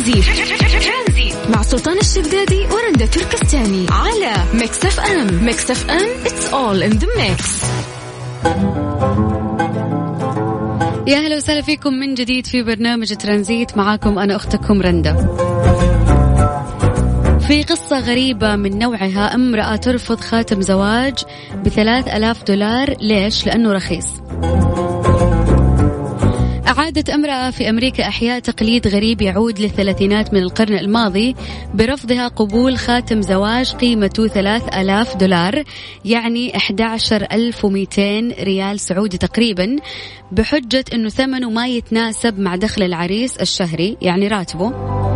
ترانزي مع سلطان الشدادي ورندا تركستاني على Mix FM Mix FM it's all in the mix. يا هلا وسهلا فيكم من جديد في برنامج ترانزيت. معاكم أنا أختكم رندا. في قصة غريبة من نوعها امرأة ترفض خاتم زواج بثلاث ألاف دولار. ليش؟ لأنه رخيص. أعادت أمرأة في أمريكا إحياء تقليد غريب يعود للثلاثينات من القرن الماضي برفضها قبول خاتم زواج قيمته ثلاث ألاف دولار يعني 11200 ريال سعودي تقريبا بحجة أنه ثمنه ما يتناسب مع دخل العريس الشهري يعني راتبه.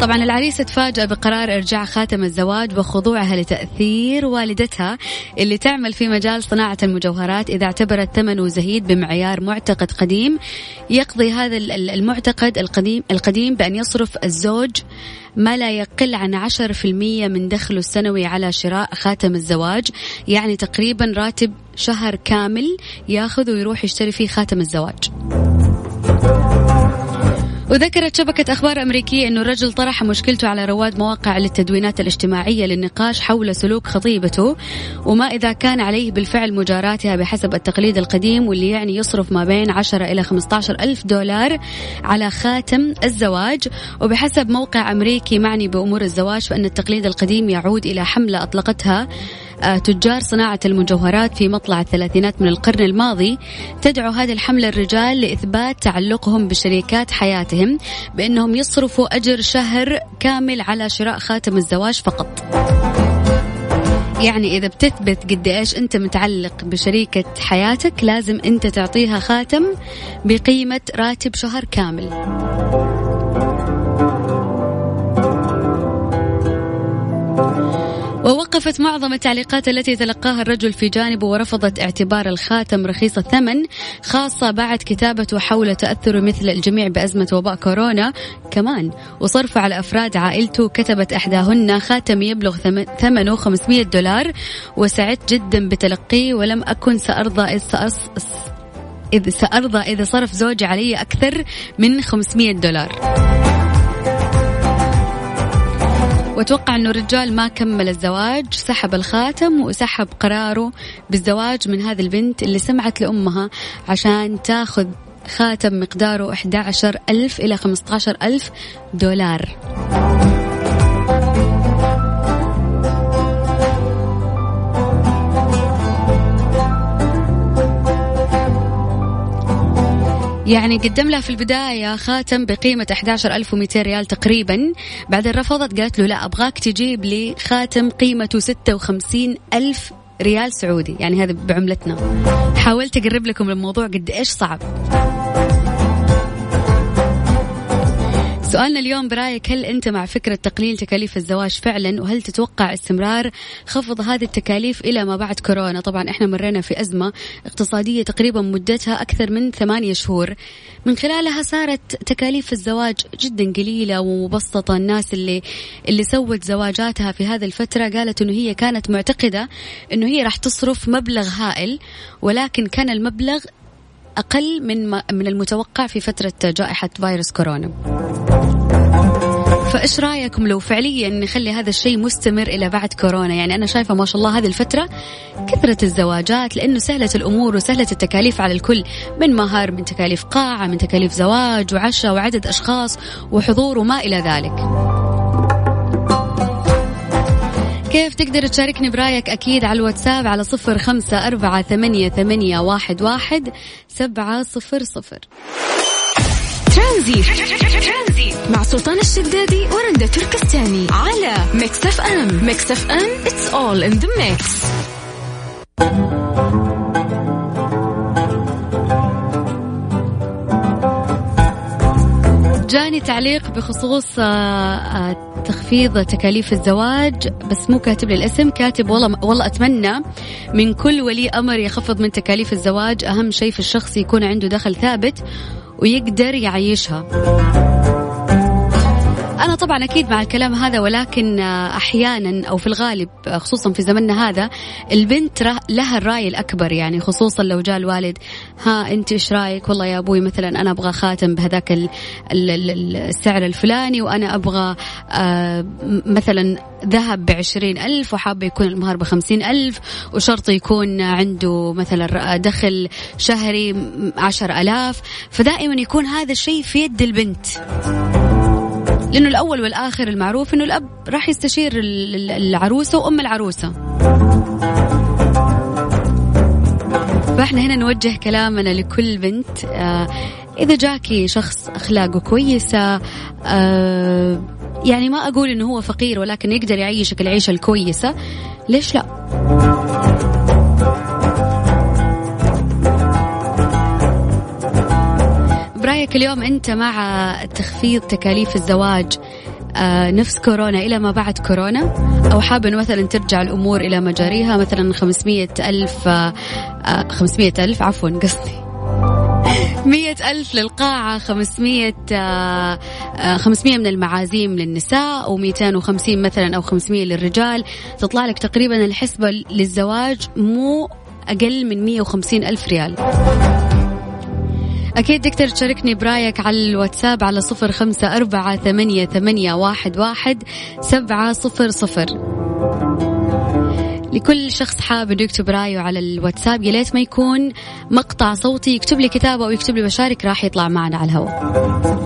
طبعا العريسة تفاجأ بقرار إرجاع خاتم الزواج وخضوعها لتأثير والدتها اللي تعمل في مجال صناعة المجوهرات إذا اعتبرت ثمنه زهيد بمعيار معتقد قديم. يقضي هذا المعتقد القديم القديم بأن يصرف الزوج ما لا يقل عن عشر في المية من دخله السنوي على شراء خاتم الزواج يعني تقريبا راتب شهر كامل ياخذ ويروح يشتري فيه خاتم الزواج. وذكرت شبكة أخبار أمريكية أنه الرجل طرح مشكلته على رواد مواقع للتدوينات الاجتماعية للنقاش حول سلوك خطيبته وما إذا كان عليه بالفعل مجاراتها بحسب التقليد القديم واللي يعني يصرف ما بين 10 إلى 15 ألف دولار على خاتم الزواج. وبحسب موقع أمريكي معني بأمور الزواج فإن التقليد القديم يعود إلى حملة أطلقتها تجار صناعة المجوهرات في مطلع الثلاثينات من القرن الماضي تدعو هذه الحملة الرجال لإثبات تعلقهم بشريكات حياتهم بأنهم يصرفوا أجر شهر كامل على شراء خاتم الزواج فقط. يعني إذا بتثبت قد إيش أنت متعلق بشريكة حياتك لازم أنت تعطيها خاتم بقيمة راتب شهر كامل. ووقفت معظم التعليقات التي تلقاها الرجل في جانبه ورفضت اعتبار الخاتم رخيص الثمن خاصة بعد كتابته حول تأثره مثل الجميع بأزمة وباء كورونا. كمان وصرفه على أفراد عائلته كتبت إحداهن خاتم يبلغ ثمنه 500 دولار وسعدت جدا بتلقيه ولم أكن سأرضى إذ سأص... إذ سأرضى إذا صرف زوجي علي أكثر من 500 دولار. وأتوقع أنه الرجال ما كمل الزواج سحب الخاتم وسحب قراره بالزواج من هذه البنت اللي سمعت لأمها عشان تاخذ خاتم مقداره 11 ألف إلى 15 ألف دولار. يعني قدم لها في البداية خاتم بقيمة 11200 ريال تقريبا. بعدين رفضت قالت له لا أبغاك تجيب لي خاتم قيمته 56 ألف ريال سعودي. يعني هذا بعملتنا. حاولت أقرب لكم الموضوع قد إيش صعب. سؤالنا اليوم برأيك هل أنت مع فكرة تقليل تكاليف الزواج فعلا؟ وهل تتوقع استمرار خفض هذه التكاليف إلى ما بعد كورونا؟ طبعا إحنا مرينا في أزمة اقتصادية تقريبا مدتها أكثر من ثمانية شهور. من خلالها صارت تكاليف الزواج جدا قليلة ومبسطة. الناس اللي اللي سوت زواجاتها في هذه الفترة قالت إنه هي كانت معتقدة إنه هي راح تصرف مبلغ هائل ولكن كان المبلغ أقل من من المتوقع في فترة جائحة فيروس كورونا. فإيش رأيكم لو فعليا نخلي هذا الشيء مستمر إلى بعد كورونا يعني أنا شايفة ما شاء الله هذه الفترة كثرت الزواجات لأنه سهلت الأمور وسهلت التكاليف على الكل من مهر من تكاليف قاعة من تكاليف زواج وعشاء وعدد أشخاص وحضور وما إلى ذلك كيف تقدر تشاركني برأيك أكيد على الواتساب على صفر خمسة أربعة ثمانية, ثمانية واحد, واحد سبعة صفر صفر. ترانزي مع سلطان الشدادي ورندا تركستاني على Mix FM. Mix FM it's all in the mix. جاني تعليق بخصوص آه، آه، تخفيض تكاليف الزواج بس مو كاتب لي الاسم كاتب والله والله أتمنى من كل ولي أمر يخفض من تكاليف الزواج أهم شيء في الشخص يكون عنده دخل ثابت ويقدر يعيشها. أنا طبعا أكيد مع الكلام هذا ولكن أحيانا أو في الغالب خصوصا في زمننا هذا البنت لها الرأي الأكبر يعني خصوصا لو جاء الوالد ها أنت إيش رأيك؟ والله يا أبوي مثلا أنا أبغى خاتم بهذاك السعر الفلاني وأنا أبغى آه، مثلا ذهب بعشرين ألف وحابة يكون المهر بخمسين ألف وشرط يكون عنده مثلا دخل شهري عشر ألاف. فدائما يكون هذا الشيء في يد البنت. لأنه الأول والآخر المعروف أنه الأب راح يستشير العروسة وأم العروسة فإحنا هنا نوجه كلامنا لكل بنت آه إذا جاكي شخص أخلاقه كويسة آه يعني ما أقول إنه هو فقير ولكن يقدر يعيشك العيشة الكويسة ليش لا؟ برايك اليوم أنت مع تخفيض تكاليف الزواج آه نفس كورونا إلى ما بعد كورونا؟ أو أنه مثلا ترجع الأمور إلى مجاريها؟ مثلا 500 ألف آه 500 آه، ألف عفوا قصدي. مية ألف للقاعة خمسمية آه، آه، خمسمية من المعازيم للنساء وميتين وخمسين مثلا أو خمسمية للرجال. تطلع لك تقريبا الحسبة للزواج مو أقل من مية وخمسين ألف ريال. أكيد تقدر تشاركني برأيك على الواتساب على صفر خمسة أربعة ثمانية, ثمانية واحد, واحد سبعة صفر صفر. لكل شخص حاب إنه يكتب رأيه على الواتساب يا ليت ما يكون مقطع صوتي يكتب لي كتابة أو يكتب لي مشارك راح يطلع معنا على الهواء.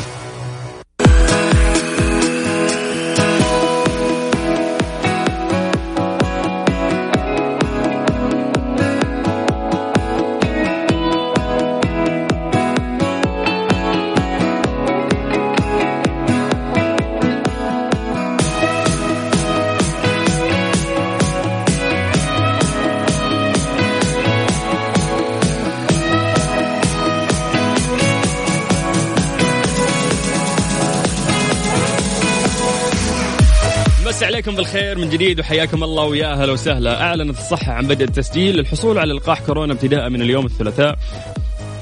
عليكم بالخير من جديد وحياكم الله ويا أهلا وسهلا. أعلنت الصحة عن بدء التسجيل. للحصول على لقاح كورونا ابتداء من اليوم الثلاثاء.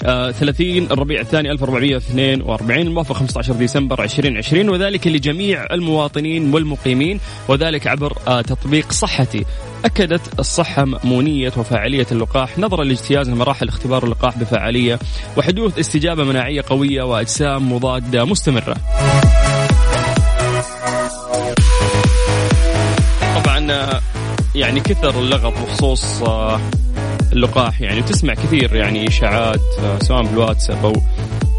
آه 30 الربيع الثاني 1442 الموافق 15 ديسمبر 2020 وذلك لجميع المواطنين والمقيمين. وذلك عبر آه تطبيق صحتي. أكدت الصحة مأمونية وفاعلية اللقاح. نظرا لاجتياز مراحل اختبار اللقاح بفاعلية. وحدوث استجابة مناعية قوية وأجسام مضادة مستمرة. يعني كثر اللغط بخصوص آه، اللقاح. يعني تسمع كثير يعني إشاعات آه، سواء بالواتساب أو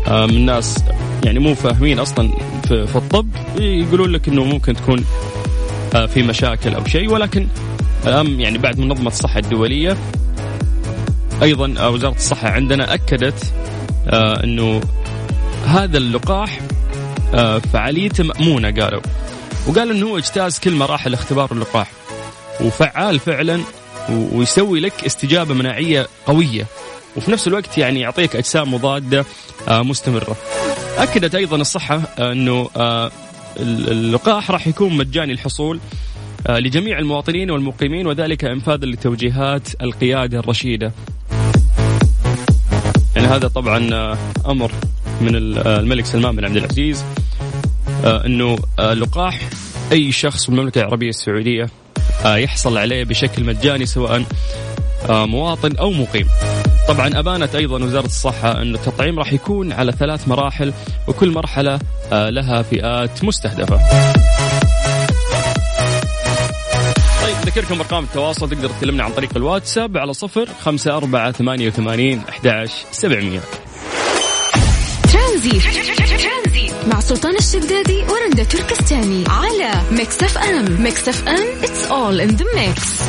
آه، من ناس يعني مو فاهمين أصلا في الطب يقولون لك إنه ممكن تكون في مشاكل أو شيء. ولكن الآن يعني بعد منظمه الصحة الدولية أيضا وزارة الصحة عندنا أكدت إنه هذا اللقاح فعاليته مأمونة قالوا. وقالوا إنه هو اجتاز كل مراحل اختبار اللقاح. وفعال فعلا ويسوي لك استجابة مناعية قوية وفي نفس الوقت يعني يعطيك أجسام مضادة آه، مستمرة. أكدت أيضا الصحة إنه آه، اللقاح راح يكون مجاني الحصول آه، لجميع المواطنين والمقيمين وذلك انفاذا لتوجيهات القيادة الرشيدة. يعني هذا طبعا أمر من الملك سلمان بن عبد العزيز إنه لقاح أي شخص في المملكة العربية السعودية آه، يحصل عليه بشكل مجاني سواء آه، مواطن أو مقيم. طبعا أبانت أيضا وزارة الصحة أن التطعيم راح يكون على ثلاث مراحل وكل مرحلة آه، لها فئات مستهدفة. طيب ذكركم أرقام التواصل تقدر تكلمنا عن طريق الواتساب على صفر خمسة أربعة ثمانية وثمانين أحداش سبعمية ترانزي مع سلطان الشدادي ورندا تركستاني على Mix FM Mix FM it's all in the mix.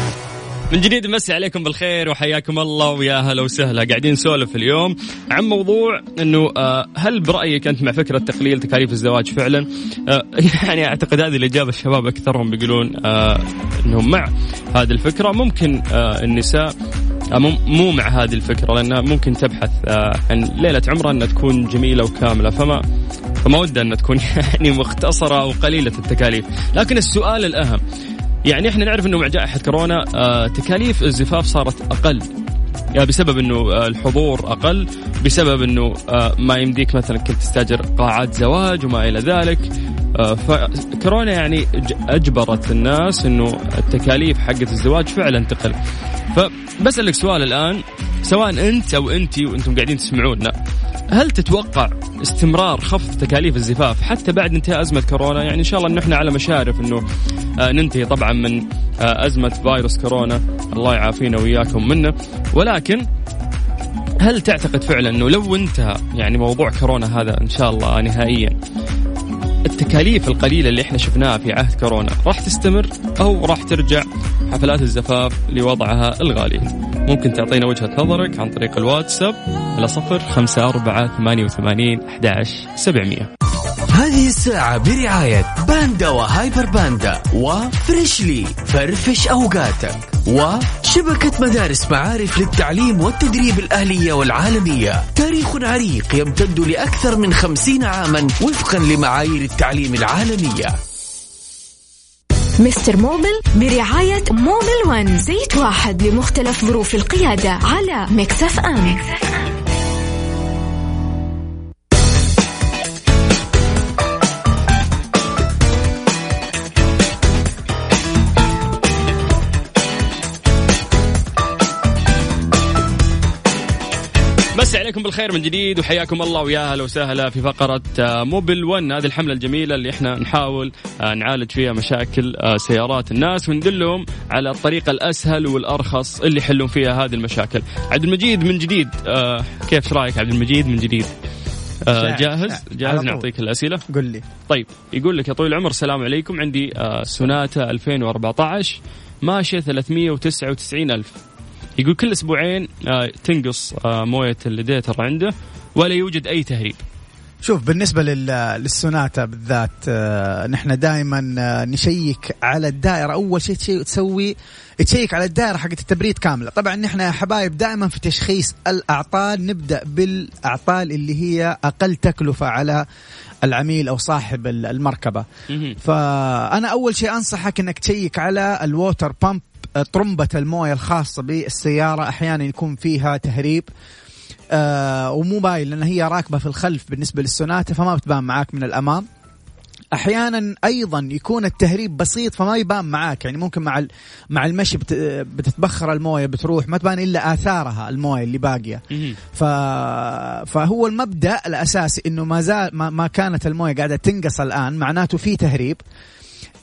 من جديد مسي عليكم بالخير وحياكم الله ويا هلا وسهلا. قاعدين نسولف اليوم عن موضوع إنه آه، هل برأيك أنت مع فكرة تقليل تكاليف الزواج فعلا؟ آه، يعني أعتقد هذه الإجابة الشباب أكثرهم بيقولون آه، انهم مع هذه الفكرة. ممكن النساء مو مع هذه الفكرة لأنها ممكن تبحث عن ليلة عمرها إنها تكون جميلة وكاملة. فما فما ودي أن تكون يعني مختصرة أو قليلة التكاليف. لكن السؤال الأهم يعني إحنا نعرف إنه مع جائحة كورونا آه تكاليف الزفاف صارت أقل. يعني بسبب إنه آه، الحضور أقل بسبب إنه آه، ما يمديك مثلا كنت تستأجر قاعات زواج وما إلى ذلك. فكورونا يعني أجبرت الناس إنه التكاليف حقت الزواج فعلا تقل. فبسألك سؤال الآن سواء أنت أو انت وأنتم قاعدين تسمعونا هل تتوقع استمرار خفض تكاليف الزفاف حتى بعد انتهاء أزمة كورونا؟ يعني إن شاء الله ان إحنا على مشارف إنه ننتهي طبعا من أزمة فيروس كورونا. الله يعافينا وإياكم منه. ولكن هل تعتقد فعلا إنه لو انتهى يعني موضوع كورونا هذا إن شاء الله نهائيا التكاليف القليلة اللي إحنا شفناها في عهد كورونا. راح تستمر أو راح ترجع. حفلات الزفاف لوضعها الغالي. ممكن تعطينا وجهة نظرك عن طريق الواتساب على صفر خمسة أربعة ثمانية وثمانين أحداش سبعمية. هذه الساعة برعاية باندا وهايبر باندا وفريشلي. فرفش أوقاتك وشبكة مدارس معارف للتعليم والتدريب الأهلية والعالمية. تاريخ عريق يمتد لأكثر من خمسين عاما وفقا لمعايير التعليم العالمية. Mister Mobil برعاية Mobil One زيت واحد لمختلف ظروف القيادة على Mix FM, Mix FM. عليكم بالخير من جديد وحياكم الله ويا أهلا وسهلا في فقرة آه، Mobil 1 هذه الحملة الجميلة اللي إحنا نحاول آه، نعالج فيها مشاكل آه، سيارات الناس وندلهم على الطريقة الأسهل والأرخص اللي يحلون فيها هذه المشاكل. عبد المجيد من جديد كيف رأيك عبد المجيد من جديد؟ جاهز؟ جاهز نعطيك الأسئلة؟ قل لي. طيب يقول لك يا طويل العمر السلام عليكم عندي سوناتا 2014 ماشية 399 ألف يقول كل أسبوعين آه، تنقص آه، موية الليديتر عنده ولا يوجد أي تهريب. شوف بالنسبة للسوناتا بالذات آه، نحن دائما نشيك على الدائرة. أول شيء تسوي تشيك على الدائرة حقت التبريد كاملة. طبعا نحن يا حبايب دائما في تشخيص الأعطال نبدأ بالأعطال اللي هي أقل تكلفة على العميل أو صاحب المركبة. فأنا أول شيء أنصحك إنك تشيك على ال water pump طرمبة الموية الخاصة بالسيارة أحيانا يكون فيها تهريب آه ومو باين لأن هي راكبة في الخلف بالنسبة للسوناتا فما بتبان معاك من الأمام أحيانا أيضا يكون التهريب بسيط فما يبان معاك يعني ممكن مع مع المشي بتتبخر الموية بتروح ما تبان إلا آثارها الموية اللي باقية. ف فهو المبدأ الأساسي إنه ما زال ما, ما كانت الموية قاعدة تنقص الآن معناته في تهريب.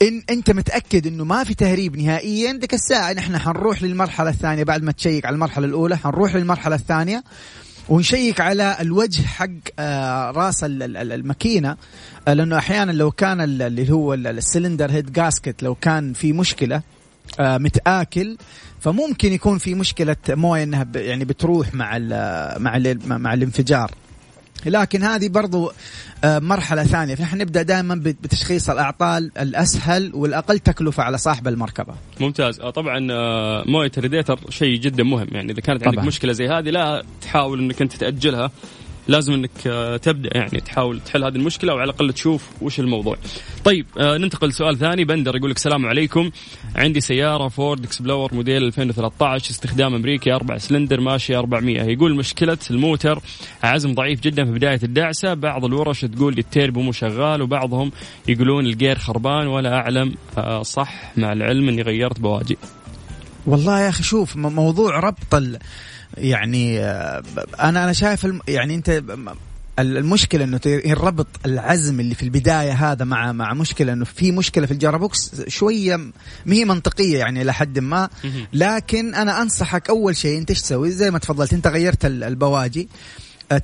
إن أنت متأكد إنه ما في تهريب نهائيا ديك الساعة نحن حنروح للمرحلة الثانية بعد ما تشيك على المرحلة الأولى. حنروح للمرحلة الثانية ونشيك على الوجه حق آه راس الماكينة آه لأنه أحيانا لو كان اللي هو ال cylinder head gasket لو كان في مشكلة آه متآكل فممكن يكون في مشكلة موية إنها يعني بتروح مع ال مع ال مع الانفجار. لكن هذه برضو آه، مرحلة ثانية. فنحن نبدأ دائما بتشخيص الأعطال الأسهل والأقل تكلفة على صاحب المركبة. ممتاز. آه، طبعا آه، موية الريديتر شيء جدا مهم. يعني إذا كانت عندك طبعا. مشكلة زي هذه لا تحاول أنك أنت تأجلها. لازم انك آه، تبدأ يعني تحاول تحل هذه المشكلة وعلى الأقل تشوف وش الموضوع. طيب آه، ننتقل لسؤال ثاني بندر يقول لك السلام عليكم عندي سيارة فورد اكسبلور موديل 2013 استخدام أمريكي أربع سلندر ماشي 400 يقول مشكلة الموتر عزم ضعيف جدا في بداية الدعسة بعض الورش تقول لي التيربو مو شغال وبعضهم يقولون الجير خربان ولا أعلم آه، صح مع العلم إني غيرت بواجي. والله يا أخي شوف موضوع ربط يعني أنا أنا شايف يعني أنت المشكلة إنه يربط العزم اللي في البداية هذا مع مع مشكلة إنه في مشكلة في ال gearbox شوية ما هي منطقية يعني لحد ما. لكن أنا أنصحك أول شيء أنت إيش تسوي؟ زي ما تفضلت أنت غيرت البواجي.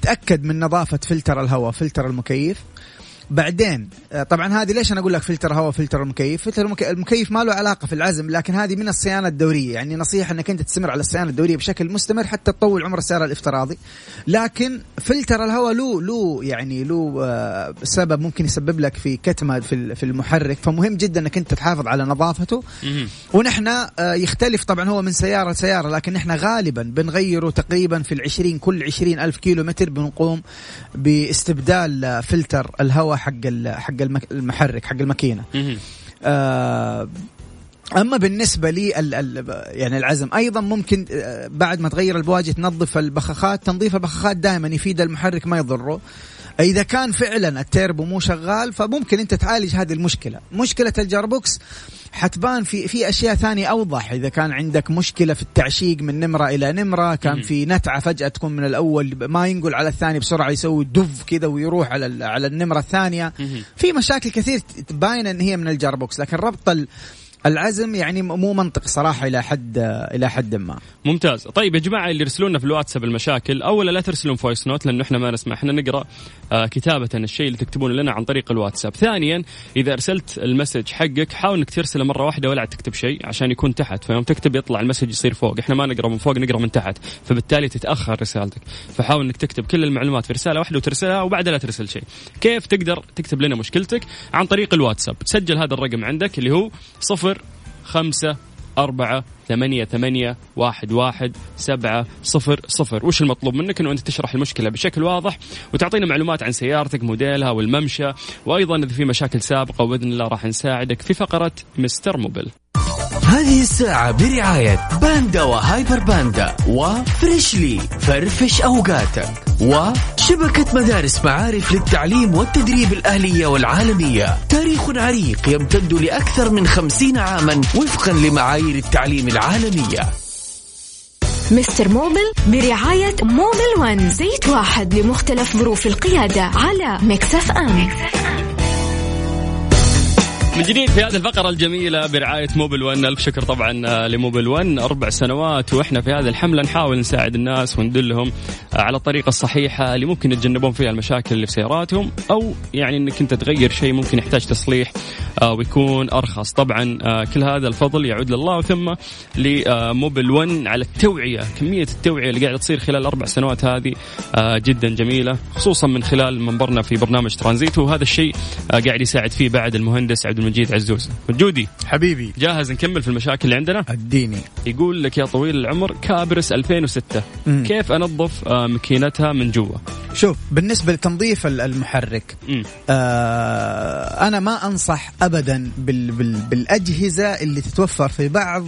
تاكد من نظافة فلتر الهواء فلتر المكيف. بعدين آه، طبعا هذه ليش أنا أقول لك فلتر هواء فلتر المكيف؟ فلتر المك- المكيف ما له علاقة في العزم لكن هذه من الصيانة الدورية. يعني نصيحة إنك أنت تستمر على الصيانة الدورية بشكل مستمر حتى تطول عمر السيارة الافتراضي. لكن فلتر الهواء له له يعني له آه، سبب ممكن يسبب لك في كتمة في ال- في المحرك. فمهم جدا إنك أنت تحافظ على نظافته. ونحن آه، يختلف طبعا هو من سيارة لسيارة لكن نحن غالبا بنغيره تقريبا في العشرين كل عشرين ألف كيلو متر بنقوم باستبدال فلتر الهواء حق حق المحرك حق الماكينة مهم. آه، أما بالنسبة لي ال ال يعني العزم أيضا ممكن آه، بعد ما تغير البواجي تنظف البخاخات تنظيف البخاخات دائما يفيد المحرك ما يضره إذا كان فعلا التيربو مو شغال فممكن أنت تعالج هذه المشكلة. مشكلة ال gearbox حتبان في في أشياء ثانية أوضح. إذا كان عندك مشكلة في التعشيق من نمرة إلى نمرة كان في نتعة فجأة تكون من الأول ما ينقل على الثاني بسرعة يسوي دف كذا ويروح على على النمرة الثانية. في مشاكل كثير باينه إن هي من ال gearbox لكن ربط ال- العزم يعني مو منطق صراحة إلى حد إلى حد ما. ممتاز. طيب يا جماعة اللي يرسلونا في الواتساب المشاكل أولا لا ترسلون voice note لأنه إحنا ما نسمع. إحنا نقرأ آه كتابة الشيء اللي تكتبونه لنا عن طريق الواتساب. ثانيا إذا أرسلت المسج حقك حاول إنك ترسله مرة واحدة ولا تكتب شيء عشان يكون تحت. فيوم تكتب يطلع المسج يصير فوق. إحنا ما نقرأ من فوق نقرأ من تحت. فبالتالي تتأخر رسالتك. فحاول إنك تكتب كل المعلومات في رسالة واحدة وترسلها وبعدها لا ترسل شيء. كيف تقدر تكتب لنا مشكلتك عن طريق الواتساب؟ تسجل هذا الرقم عندك اللي هو صفر خمسة أربعة ثمانية ثمانية واحد واحد سبعة صفر صفر. وش المطلوب منك أنه أنت تشرح المشكلة بشكل واضح وتعطينا معلومات عن سيارتك موديلها والممشى وأيضا إذا في مشاكل سابقة وبإذن الله راح نساعدك في فقرة مستر موبل. هذه الساعة برعاية باندا وهايبر باندا وفريشلي فرفش أوقاتك وشبكة مدارس معارف للتعليم والتدريب الأهلية والعالمية. تاريخ عريق يمتد لأكثر من خمسين عاما وفقا لمعايير التعليم العالمية. مستر موبل برعاية موبل ون زيت واحد لمختلف ظروف القيادة على MIX FM. من جديد في هذه الفقرة الجميلة برعاية موبل ون. ألف شكر طبعا آه، لموبل ون. أربع سنوات وإحنا في هذه الحملة نحاول نساعد الناس وندلهم آه، على الطريقة الصحيحة اللي ممكن يتجنبون فيها المشاكل اللي في سياراتهم أو يعني أنك أنت تغير شيء ممكن يحتاج تصليح آه، ويكون أرخص. طبعا كل هذا الفضل يعود لله. ثم لموبل ون على التوعية كمية التوعية اللي قاعدة تصير خلال الأربع سنوات هذه جدا جميلة خصوصا من خلال منبرنا في برنامج ترانزيت. وهذا الشيء قاعد يساعد فيه بعد المهندس عبد المجيد عزوز. جودي. حبيبي. جاهز نكمل في المشاكل اللي عندنا؟ أديني. يقول لك يا طويل العمر كابرس 2006 مم. كيف أنظف آه، ماكينتها من جوا؟ شوف بالنسبة لتنظيف ال- المحرك مم. آه أنا ما أنصح ابدا بال بال بالأجهزة اللي تتوفر في بعض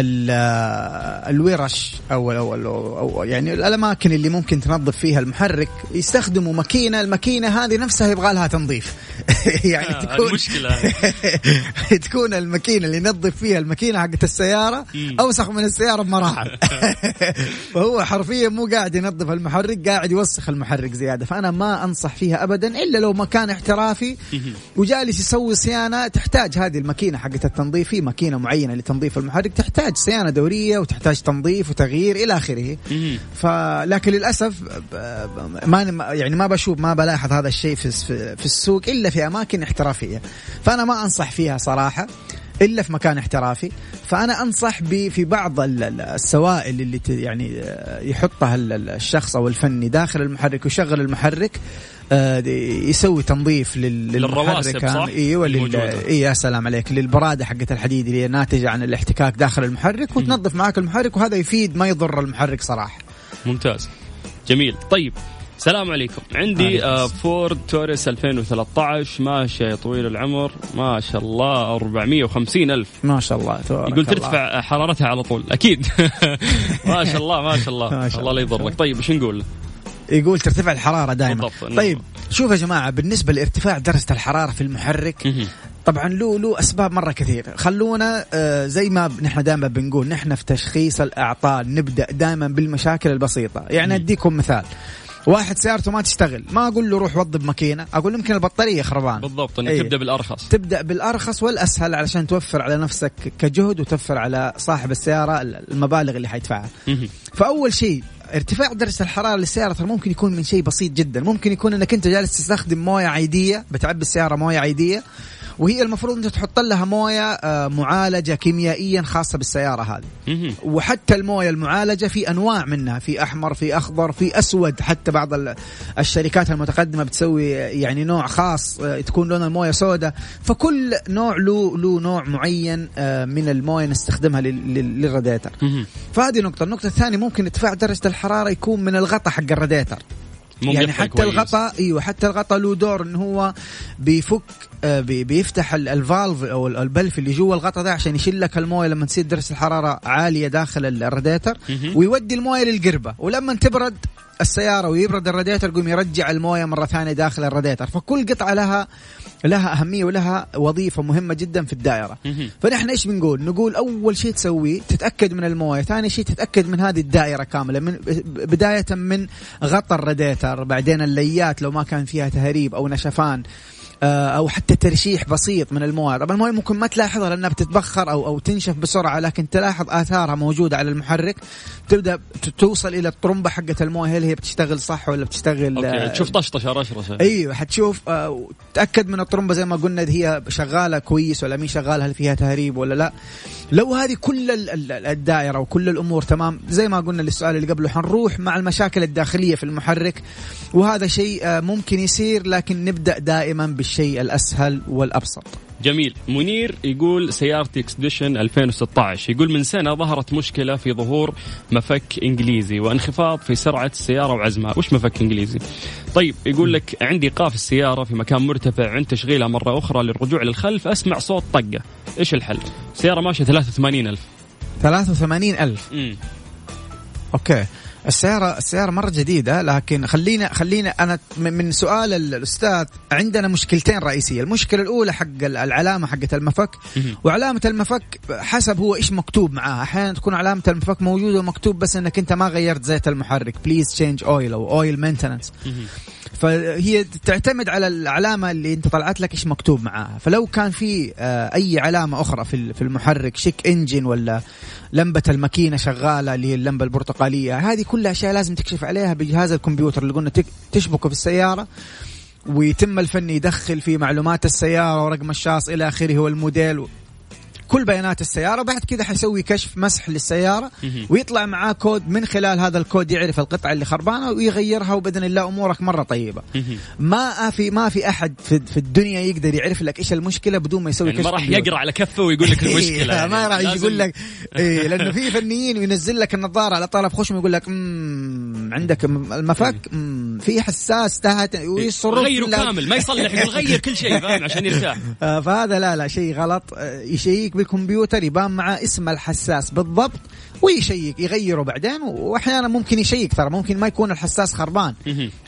الورش أو, أو, أو, أو يعني الأماكن اللي ممكن تنظف فيها المحرك يستخدموا ماكينة الماكينة هذه نفسها يبغى لها تنظيف. يعني آه، تكون المشكلة. تكون الماكينة اللي ينظف فيها الماكينة حقت السيارة مم. أوسخ من السيارة بمراحل. فهو حرفيا مو قاعد ينظف المحرك قاعد يوسخ المحرك زيادة. فأنا ما أنصح فيها ابدا إلا لو مكان احترافي وجالس يسوي صيانة تحتاج هذه الماكينة حقت التنظيف. في ماكينة معينة لتنظيف المحرك تحتاج صيانة دورية وتحتاج تنظيف وتغيير إلى آخره. مم. فلكن للأسف ما يعني ما بشوف ما بلاحظ هذا الشيء في في السوق إلا في أماكن احترافية. فأنا ما أنصح فيها صراحة إلا في مكان احترافي. فأنا أنصح ب- في بعض ال- ال- السوائل اللي يعني آه، يحطها ال- ال- الشخص أو الفني داخل المحرك ويشغل المحرك. يسوي تنظيف للمحرك؟ أيوه لل... الموجودة. اي يا سلام عليك للبرادة حقت الحديد اللي هي ناتجة عن الاحتكاك داخل المحرك وتنظف معاك المحرك وهذا يفيد ما يضر المحرك صراحة. ممتاز. جميل. طيب السلام عليكم. عندي آه فورد توريس 2013 ماشية يا طويل العمر. ما شاء الله 450 ألف. ما شاء الله تبارك يقول الله. ترتفع حرارتها على طول أكيد. ما شاء الله ما شاء الله. ما شاء الله لا الله. يضرك. طيب إيش نقول؟ يقول ترتفع الحرارة دائما. بالضبط. طيب شوف يا جماعة بالنسبة لارتفاع درجة الحرارة في المحرك. طبعا له له أسباب مرة كثير. خلونا آه، زي ما نحن دائما بنقول نحن في تشخيص الأعطال نبدأ دائما بالمشاكل البسيطة. يعني أديكم مثال. واحد سيارته ما تشتغل. ما أقول له روح وظب ماكينة أقول يمكن البطارية خربان بالضبط إنك إيه. تبدأ بالأرخص. تبدأ بالأرخص والأسهل علشان توفر على نفسك كجهد وتوفر على صاحب السيارة المبالغ اللي حيدفعها. فأول شيء ارتفاع درجة الحرارة للسيارة ترى ممكن يكون من شيء بسيط جدا. ممكن يكون إنك أنت جالس تستخدم موية عادية بتعبي السيارة موية عادية وهي المفروض أنت تحط لها موية آه، معالجة كيميائيا خاصة بالسيارة هذه. وحتى الموية المعالجة في أنواع منها في أحمر في أخضر في أسود. حتى بعض ال- الشركات المتقدمة بتسوي يعني نوع خاص آه، تكون لون الموية سوداء. فكل نوع له له نوع معين آه، من الموية نستخدمها لل- لل- للراديتر. فهذه نقطة. النقطة الثانية ممكن ارتفاع درجة الحرارة يكون من الغطاء حق الراديتر يعني حتى كويس. الغطاء إيوه حتى الغطاء له دور انه هو بيفك آه، بي- بيفتح ال- ال valve أو ال- البلف اللي جوا الغطاء ده عشان يشيل لك الموية لما تصير درجه الحرارة عالية داخل ال- الراديتر. ويودي الموية للقربة ولما تبرد السيارة ويبرد الراديتر يقوم يرجع الموية مرة ثانية داخل الراديتر فكل قطعة لها لها أهمية ولها وظيفة مهمة جدا في الدائرة. فنحن إيش بنقول؟ نقول أول شيء تسويه تتأكد من الموية، ثاني شيء تتأكد من هذه الدائرة كاملة من بداية من غطى الراديتر، بعدين الليات لو ما كان فيها تهريب أو نشفان أو حتى ترشيح بسيط من المويه، طبعا المويه ممكن ما تلاحظها لأنها بتتبخر أو أو تنشف بسرعة لكن تلاحظ آثارها موجودة على المحرك. تبدأ توصل إلى الطرمبة حقت الموية. هل هي بتشتغل صح ولا بتشتغل أوكي آه، تشوف طشطشة رشرشة. أيوه حتشوف آه، تاكد من الطرمبة زي ما قلنا هي شغالة كويس ولا مي شغالة هل فيها تهريب ولا لا. لو هذه كل ال- ال- الدائرة وكل الأمور تمام زي ما قلنا للسؤال اللي قبله حنروح مع المشاكل الداخلية في المحرك. وهذا شيء آه، ممكن يصير لكن نبدأ دائما بالشيء الأسهل والأبسط. جميل. منير يقول سيارتي اكسبديشن 2016 يقول من سنة ظهرت مشكلة في ظهور مفك إنجليزي وانخفاض في سرعة السيارة وعزمها. وش مفك إنجليزي؟ طيب يقول لك عندي ايقاف السيارة في مكان مرتفع عند تشغيلها مرة أخرى للرجوع للخلف. أسمع صوت طقة. إيش الحل؟ سياره ماشية 83000 83000 امم أوكي. السيارة السيارة مرة جديدة لكن خلينا خلينا أنا من سؤال ال- الأستاذ عندنا مشكلتين رئيسية، المشكلة الأولى حق ال- العلامة حقت المفك. وعلامة المفك حسب هو إيش مكتوب معاها، أحيانا تكون علامة المفك موجودة ومكتوب بس إنك أنت ما غيرت زيت المحرك، please change oil أو oil maintenance. فهي تعتمد على العلامة اللي أنت طلعت لك إيش مكتوب معاها فلو كان في آه، أي علامة أخرى في ال- في المحرك check engine ولا لمبة الماكينة شغالة اللي هي اللمبة البرتقالية هذه كلها أشياء لازم تكشف عليها بجهاز الكمبيوتر اللي قلنا تشبكه في السيارة ويتم الفني يدخل في معلومات السيارة ورقم الشاص إلى آخره والموديل كل بيانات السيارة بعد كذا حيسوي كشف مسح للسيارة مهم. ويطلع معاه كود من خلال هذا الكود يعرف القطعة اللي خربانة ويغيرها وبإذن الله أمورك مرة طيبة. مهم. ما في ما في أحد في, الدنيا يقدر يعرف لك إيش المشكلة بدون ما يسوي يعني ما كشف راح كمبيوتر. يقرأ على كفه ويقول لك المشكلة إيه، يعني. ما راح يقول لك إيه لأنه في فنيين وينزل لك النظارة على طرف خشم ويقول لك "مم، عندك المفك؟ في حساس تحت. ويصرف غيره. كامل ما يصلح يقول غير كل شيء فاهم؟ عشان يرتاح. آه، فهذا لا لا شيء غلط. آه، يشيك بالكمبيوتر يبان معاه اسم الحساس بالضبط ويشيك يغيره بعدين وأحيانا ممكن يشيك ترى ممكن ما يكون الحساس خربان.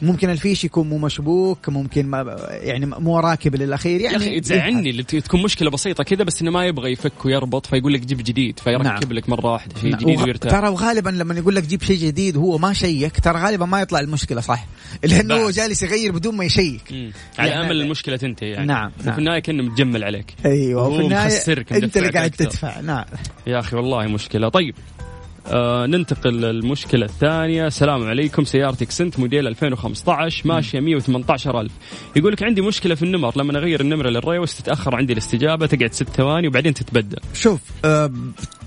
ممكن الفيش يكون مو مشبوك ممكن ما يعني مو راكب للأخير يا يعني أخي تزعلني اللي تكون مشكلة بسيطة كذا بس إنه ما يبغى يفك ويربط فيقول لك جيب جديد فيركب نعم. لك مرة واحدة شيء نعم. جديد ويرتاح ترى وغالبا لما يقول لك جيب شيء جديد وهو ما شيك ترى غالبا ما يطلع المشكلة صح لأنه هو. جالس يغير بدون ما يشيك مم. على يعني- امل المشكلة تنتهي يعني نعم، نعم. وفي النهاية كأنه متجمل عليك أيوه هو وفي النهاية أنت اللي قاعد. تدفع. نعم. يا أخي والله مشكلة. طيب آه ننتقل للمشكلة الثانية. السلام عليكم سيارتي إكسنت موديل 2015 ماشية 118000 يقول لك عندي مشكلة في النمر. لما أغير النمرة للريوس تتأخر عندي الاستجابة تقعد ست ثواني وبعدين تتبدل. شوف آه،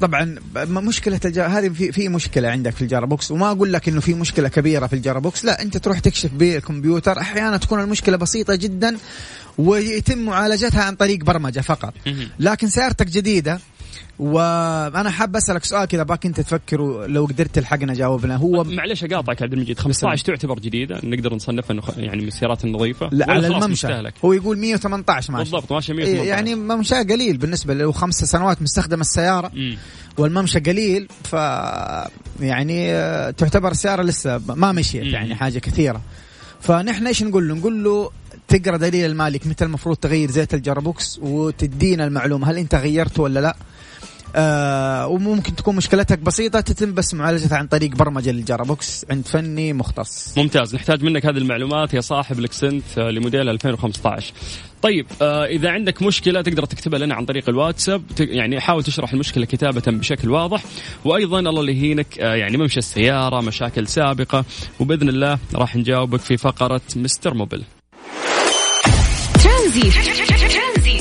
طبعا م- مشكلة الجير هذه في في مشكلة عندك في ال gearbox. وما أقول لك إنه في مشكلة كبيرة في ال gearbox. لا أنت تروح تكشف بالكمبيوتر. أحيانا تكون المشكلة بسيطة جدا ويتم معالجتها عن طريق برمجة فقط. لكن سيارتك جديدة وأنا حاب أسألك سؤال كذا باك أنت تفكر لو قدرت تلحقنا جاوبنا هو معلش أقاطعك عبد المجيد 15 تعتبر جديدة نقدر نصنفها إنه يعني من السيارات النظيفه لا على الممشى. مستهلك هو يقول 118 ماشي. بالضبط ماشي إيه 118 يعني ممشى قليل بالنسبة له خمس سنوات مستخدم السيارة. مم. والممشى قليل ف يعني آه، تعتبر السياره لسه ما مشيت. يعني حاجة كثيرة. فنحن إيش نقول له؟ نقول له تقرأ دليل المالك متى المفروض تغير زيت الجرابوكس وتدينا المعلومة هل أنت غيرته ولا لا؟ آه وممكن تكون مشكلتك بسيطة تتم بس معالجتها عن طريق برمجة لل gearbox عند فني مختص. ممتاز. نحتاج منك هذه المعلومات. يا صاحب الاكسنت آه، لموديل 2015 طيب آه إذا عندك مشكلة تقدر تكتبها لنا عن طريق الواتساب. يعني حاول تشرح المشكلة كتابة بشكل واضح. وأيضا الله لا يهينك آه يعني ممشى السيارة مشاكل سابقة. وبإذن الله راح نجاوبك في فقرة Mister Mobil. ترانزيت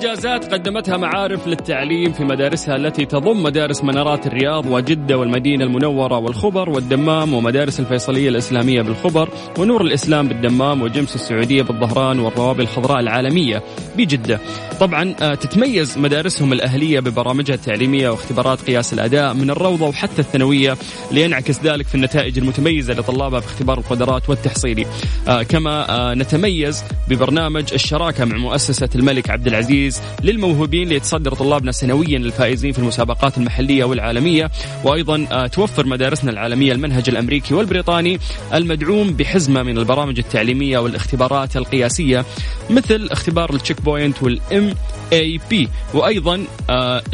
إنجازات قدمتها معارف للتعليم في مدارسها التي تضم مدارس منارات الرياض وجدة والمدينة المنورة والخبر والدمام ومدارس الفيصلية الإسلامية بالخبر ونور الإسلام بالدمام وجمس السعودية بالظهران والروابي الخضراء العالمية بجدة. طبعا آه، تتميز مدارسهم الأهلية ببرامجها التعليمية واختبارات قياس الأداء من الروضة وحتى الثانوية لينعكس ذلك في النتائج المتميزة لطلابها في اختبار القدرات والتحصيلي آه، كما آه، نتميز ببرنامج الشراكة مع مؤسسة الملك عبد العزيز للموهوبين ليتصدر طلابنا سنويا للفائزين في المسابقات المحلية والعالمية. وأيضا توفر مدارسنا العالمية المنهج الأمريكي والبريطاني المدعوم بحزمة من البرامج التعليمية والاختبارات القياسية مثل اختبار ال Checkpoint وال MAP وأيضا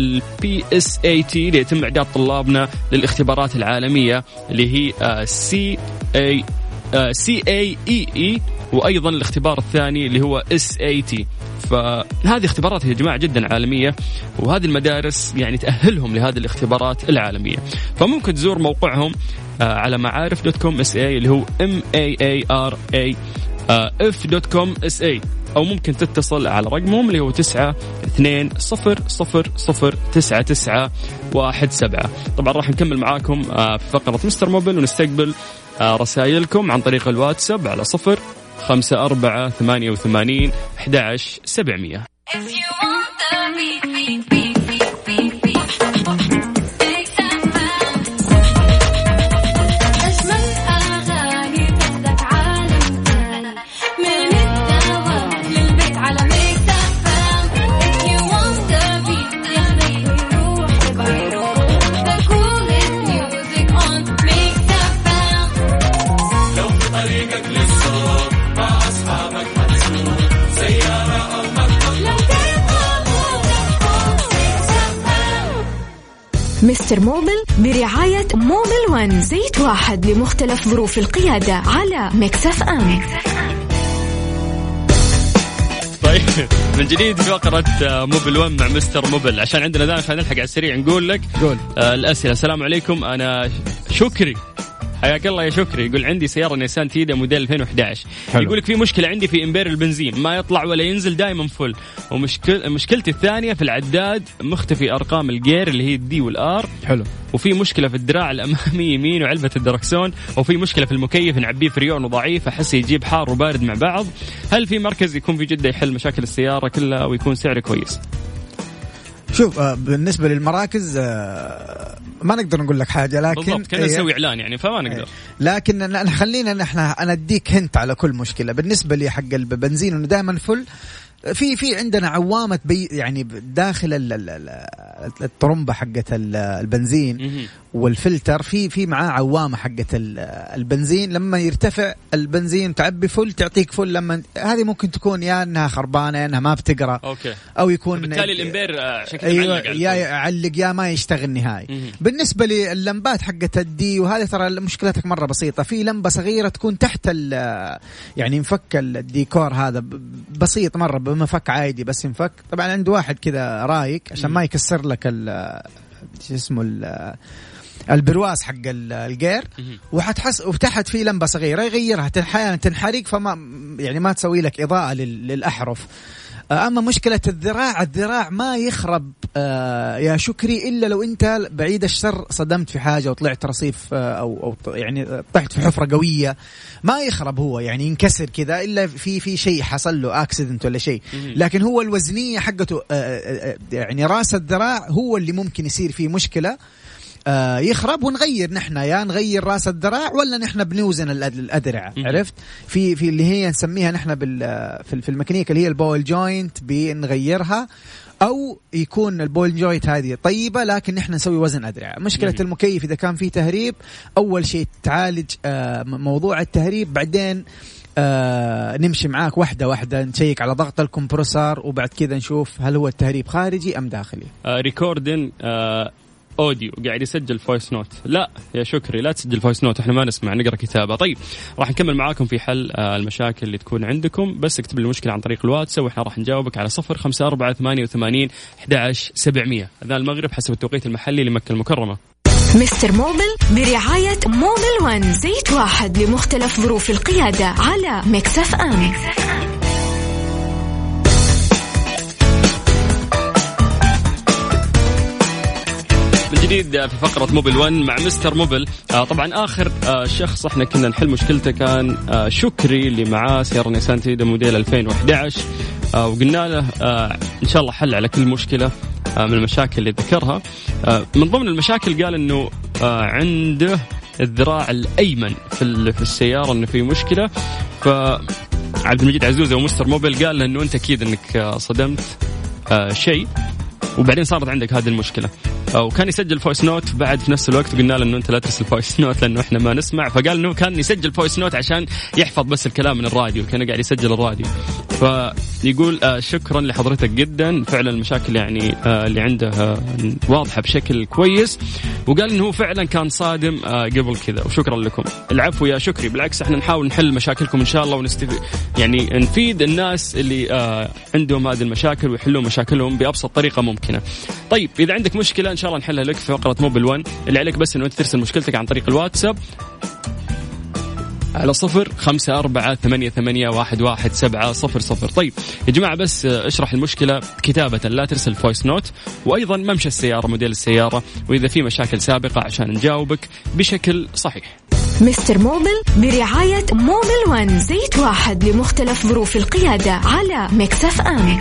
ال PSAT ليتم إعداد طلابنا للاختبارات العالمية اللي هي سي اي سي اي اي اي وأيضا الاختبار الثاني اللي هو SAT فهذه اختبارات يا جماعة جدا عالمية وهذه المدارس يعني تأهلهم لهذه الاختبارات العالمية. فممكن تزور موقعهم آه، على معارف dot com SA اللي هو M A A R I F dot com SA أو ممكن تتصل على رقمهم اللي هو تسعة اثنين صفر صفر صفر تسعة تسعة واحد سبعة. طبعا راح نكمل معاكم آه، في فقرة Mister Mobil ونستقبل آه، رسائلكم عن طريق الواتساب على صفر خمسة أربعة ثمانية وثمانين أحد سبعمية. Mister Mobil برعاية Mobil One زيت واحد لمختلف ظروف القيادة على Mix FM. طيب من جديد فقرة آه، Mobil One مع Mister Mobil. عشان عندنا دائما خلينا نلحق على السريع. نقول لك قول. آه الأسئلة. السلام عليكم. أنا شكري. حياك الله يا شكري. يقول عندي سيارة نيسان تيدا موديل 2011 حلو. يقول لك في مشكلة عندي في إمبير البنزين. ما يطلع ولا ينزل دائما full ومشكل مشكلتي الثانية في العداد مختفي أرقام الجير اللي هي ال D وال R حلو. وفي مشكلة في الدراع الأمامي يمين وعلبة الدركسون. وفي مشكلة في المكيف نعبيه فريون وضعيف أحس يجيب حار وبارد مع بعض. هل في مركز يكون في جدة يحل مشاكل السيارة كلها ويكون سعره كويس؟ شوف آه، بالنسبة للمراكز آه، ما نقدر نقول لك حاجة لكن بالضبط كنا نسوي إعلان يعني فما نقدر. إيه. لكن خلينا نحن أنا اديك hint على كل مشكلة. بالنسبة لي حق البنزين إنه دائما full في في عندنا عوامة بي يعني داخل الطرمبه حقت البنزين. والفلتر في في معاه عوامة حقت البنزين. لما يرتفع البنزين تعبي full تعطيك full. لما هذه ممكن تكون يا إنها خربانة يا إنها ما بتقرأ. okay. أو يكون بالتالي الإمبير آه، شكله أيوة يا يعلق يا ما يشتغل نهائي. بالنسبة للمبات حقت ال D وهذه ترى مشكلتك مرة بسيطة. في لمبة صغيرة تكون تحت يعني مفك الديكور هذا بسيط مرة بمفك عادي بس ينفك. طبعا عند واحد كذا رايق عشان ما يكسر لك شو اسمه البرواز حق الجير وحتحس وتحت في لمبة صغيرة يغيرها أحيانا تنحرق فما يعني ما تسوي لك إضاءة للأحرف. أما مشكلة الذراع الذراع ما يخرب آه يا شكري إلا لو أنت بعيد الشر صدمت في حاجة وطلعت رصيف آه أو أو يعني طحت في حفرة قوية ما يخرب هو يعني ينكسر كذا إلا في في شيء حصل له accident ولا شيء. لكن هو الوزنية حقته آه, آه،, آه، يعني رأس الذراع هو اللي ممكن يصير فيه مشكلة آه يخرب ونغير نحن يا نغير راس الذراع ولا نحن بنوزن مم. عرفت في في اللي هي نسميها نحن بال في في الميكانيكا اللي هي ال ball joint بنغيرها أو يكون ال ball joint هذه طيبة لكن نحن نسوي وزن أدرعة مشكلة مم. المكيف إذا كان فيه تهريب أول شيء تعالج آه موضوع التهريب بعدين آه نمشي معاك واحدة واحدة نشيك على ضغط ال compressor وبعد كذا نشوف هل هو التهريب خارجي أم داخلي آه recording آه audio قاعد يسجل voice note لا يا شكري لا تسجل voice note إحنا ما نسمع نقرأ كتابة. طيب راح نكمل معاكم في حل آه المشاكل اللي تكون عندكم. بس اكتب لي المشكلة عن طريق الواتس وإحنا راح نجاوبك على صفر خمسة أربعة ثمانية وثمانين أحد سبعمية. أذان المغرب حسب التوقيت المحلي لمكة المكرمة. Mister Mobil برعاية Mobil One زيت واحد لمختلف ظروف القيادة على Mix FM. من جديد في فقرة Mobil 1 مع Mister Mobil آه طبعا آخر آه شخص إحنا كنا نحل مشكلته كان آه شكري اللي معاه سيارة نيسان تيدا موديل 2011 آه وقلنا له آه إن شاء الله حل على كل مشكلة آه من المشاكل اللي ذكرها. آه من ضمن المشاكل قال إنه آه عنده الذراع الأيمن في في السيارة إنه في مشكلة. ف عبد المجيد عزوزة و Mister Mobil قال له إنه أنت أكيد إنك آه صدمت آه شيء. وبعدين صارت عندك هذه المشكلة. وكان يسجل voice note بعد في نفس الوقت وقلنا له إنه أنت لا ترسل voice note لأنه إحنا ما نسمع. فقال إنه كان يسجل voice note عشان يحفظ بس الكلام من الراديو كان قاعد يسجل الراديو. فيقول آه شكرا لحضرتك جدا. فعلا المشاكل يعني آه اللي عنده آه واضحة بشكل كويس. وقال إنه هو فعلا كان صادم آه قبل كذا. وشكرا لكم. العفو يا شكري. بالعكس إحنا نحاول نحل مشاكلكم إن شاء الله ونستفيد يعني نفيد الناس اللي آه عندهم هذه المشاكل ويحلون مشاكلهم بأبسط طريقة ممكنة. طيب إذا عندك مشكلة إن شاء الله نحلها لك في فقرة موبل 1 اللي عليك بس إنه انت ترسل مشكلتك عن طريق الواتساب. على صفر خمسة أربعة ثمانية, ثمانية واحد, واحد سبعة صفر صفر. طيب يا جماعة بس اشرح المشكلة كتابة لا ترسل voice note وأيضا ممشى السيارة موديل السيارة. وإذا في مشاكل سابقة عشان نجاوبك بشكل صحيح. Mister Mobil برعاية Mobil One زيت واحد لمختلف ظروف القيادة على Mix FM.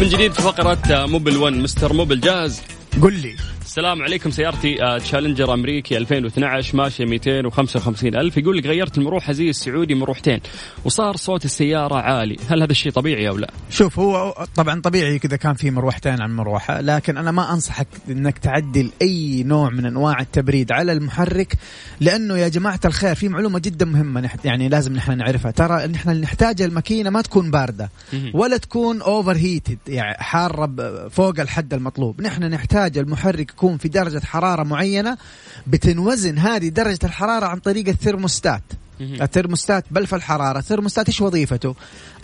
من جديد في فقرة Mobil 1 Mister Mobil جاهز. قل لي. السلام عليكم سيارتي آه، تشالنجر أمريكي 2012 ماشية 255 ألف يقول لك غيرت المروحه زي السعودي مروحتين وصار صوت السيارة عالي هل هذا الشيء طبيعي أو لا؟ شوف هو طبعا طبيعي كذا كان في مروحتين عن مروحة لكن أنا ما أنصحك إنك تعدل أي نوع من أنواع التبريد على المحرك لأنه يا جماعة الخير في معلومة جدا مهمة يعني لازم نحن نعرفها. ترى نحن نحتاج الماكينة ما تكون باردة. ولا تكون over heated يعني حارة فوق الحد المطلوب. نحن نحتاج المحرك يكون في درجة حرارة معينة بتنوزن هذه درجة الحرارة عن طريق الثرموستات. الثرموستات بلف الحرارة. الثرموستات إيش وظيفته؟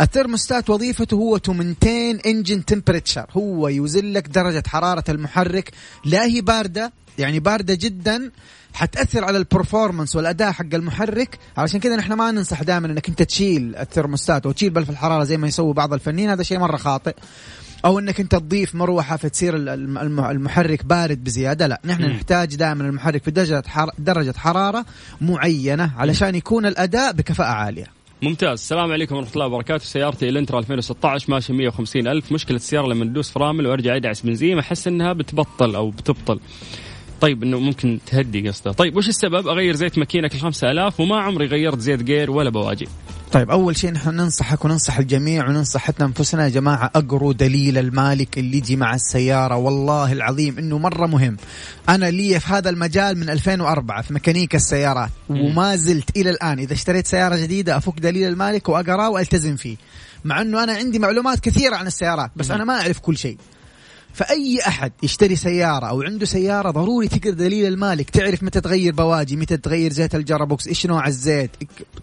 الثرموستات وظيفته هو to maintain engine temperature هو يوزن لك درجة حرارة المحرك. لا هي باردة يعني باردة جدا حتأثر على ال performance والأداء حق المحرك. علشان كذا نحن ما ننصح دائما إنك أنت تشيل الثرموستات أو تشيل بلف الحرارة زي ما يسوي بعض الفنيين. هذا شيء مرة خاطئ. أو إنك أنت تضيف مروحة فتصير ال- الم- الم- المحرك بارد بزيادة لا. نحن مم. نحتاج دائما المحرك في درجة حر... درجة حرارة معينة علشان يكون الأداء بكفاءة عالية. ممتاز. السلام عليكم ورحمة الله وبركاته. سيارتي الانترا 2016 ماشيه 150 ألف. مشكلة السيارة لما ندوس فرامل وأرجع ادعس بنزين أحس إنها بتبطل أو بتبطل. طيب إنه ممكن تهدي قصده. طيب وش السبب؟ أغير زيت ماكينة كل 5000 وما عمري غيرت زيت جير ولا بواجي. طيب أول شيء نحن ننصحك وننصح الجميع وننصح حتى أنفسنا يا جماعة أقروا دليل المالك اللي يجي مع السيارة. والله العظيم إنه مرة مهم. أنا لي في هذا المجال من 2004 في ميكانيكا السيارات وما زلت إلى الآن إذا اشتريت سيارة جديدة أفك دليل المالك وأقرأه وألتزم فيه. مع إنه أنا عندي معلومات كثيرة عن السيارات بس أنا ما أعرف كل شيء. فأي أحد يشتري سيارة أو عنده سيارة ضروري تقرا دليل المالك تعرف متى تغير بواجي متى تغير زيت الجرابوكس إيش نوع الزيت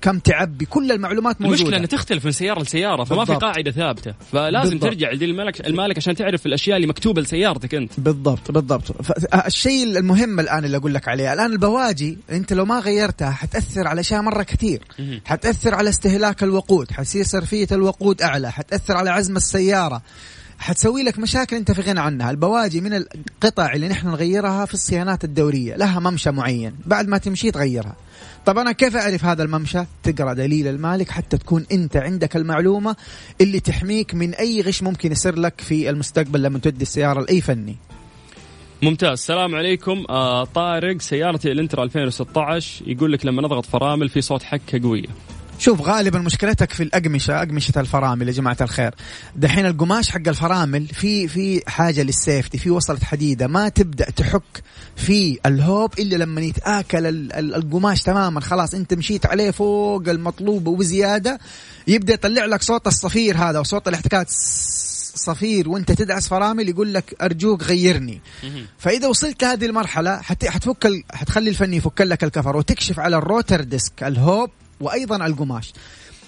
كم تعبي كل المعلومات موجودة المشكلة إنها تختلف من سيارة لسيارة فما في بالضبط. قاعدة ثابتة فلازم بالضبط. ترجع لدين المالك المالك عشان تعرف الأشياء اللي مكتوبة لسيارتك أنت بالضبط بالضبط فالشيء المهم الآن اللي أقول لك عليه الآن البواجي أنت لو ما غيرتها حتأثر على أشياء مرة كثير. حتأثر على استهلاك الوقود حتصير صرفية الوقود أعلى حتأثر على عزم السيارة حتسوي لك مشاكل أنت في غنى عنها. البواجي من القطع اللي نحن نغيرها في الصيانات الدورية. لها ممشى معين. بعد ما تمشي تغيرها. طب أنا كيف أعرف هذا الممشى؟ تقرأ دليل المالك حتى تكون أنت عندك المعلومة اللي تحميك من أي غش ممكن يصير لك في المستقبل لما تودي السيارة لأي فني. ممتاز. السلام عليكم. آه طارق سيارتي الانترا 2016 يقول لك لما نضغط فرامل في صوت حكة قوية. شوف غالبا مشكلتك في الأقمشة أقمشة الفرامل يا جماعة الخير. دحين القماش حق الفرامل في في حاجة للسيفتي في وصلة حديدة ما تبدأ تحك في الهوب إلا لما يتآكل ال- ال- القماش تماما. خلاص أنت مشيت عليه فوق المطلوب وبزيادة يبدأ يطلع لك صوت الصفير هذا وصوت الاحتكاك صفير وأنت تدعس فرامل يقول لك أرجوك غيرني. فإذا وصلت لهذه المرحلة حت... حتفك. حتخلي الفني يفك لك الكفر وتكشف على ال rotor disc الهوب وأيضا القماش.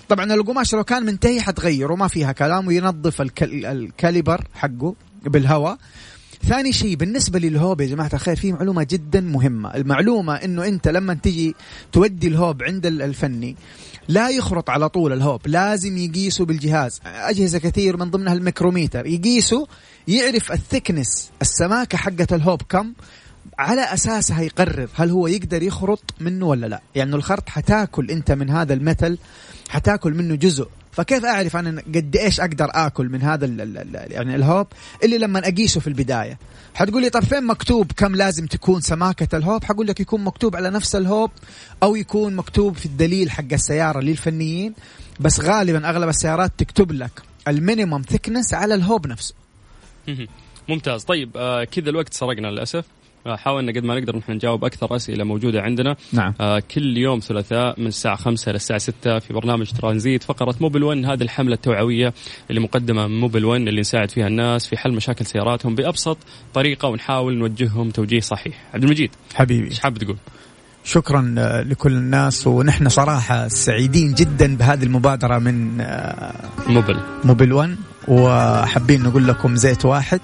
طبعا القماش لو كان منتهي حتغيره ما فيها كلام وينظف. ال caliper حقه بالهواء. ثاني شيء بالنسبة للهوب يا جماعة الخير في معلومة جدا مهمة. المعلومة إنه أنت لما تجي تودي الهوب عند ال- الفني لا يخرط على طول الهوب لازم يقيسوا بالجهاز. أجهزة كثير من ضمنها الميكروميتر. يقيسوا يعرف ال thickness السماكة حقة الهوب كم على اساسها يقرر هل هو يقدر يخرط منه ولا لا. يعني الخرط حتاكل أنت من هذا المثل حتاكل منه جزء. فكيف أعرف أنا قد إيش أقدر آكل من هذا ال ال ال يعني الهوب؟ اللي لما أقيسه في البداية. حتقول لي طب فين مكتوب كم لازم تكون سماكة الهوب؟ حقول لك يكون مكتوب على نفس الهوب أو يكون مكتوب في الدليل حق السيارة للفنيين بس غالبا أغلب السيارات تكتب لك ال minimum thickness على الهوب نفسه. ممتاز. طيب آه كذا الوقت سرقنا للأسف. حاولنا قد ما نقدر نحن نجاوب أكثر أسئلة موجودة عندنا. نعم. آه كل يوم ثلاثاء من الساعة 5 إلى الساعة 6 في برنامج ترانزيت فقرة Mobil 1 هذه الحملة التوعوية اللي مقدمة من موبل 1 اللي نساعد فيها الناس في حل مشاكل سياراتهم بأبسط طريقة ونحاول نوجههم توجيه صحيح. عبد المجيد حبيبي. إيش حاب تقول؟ شكرا آه، لكل الناس ونحن صراحة سعيدين جدا بهذه المبادرة من آه، موبل. موبيل 1 وحابين نقول لكم زيت واحد.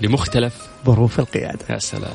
لمختلف ظروف القيادة. يا سلام.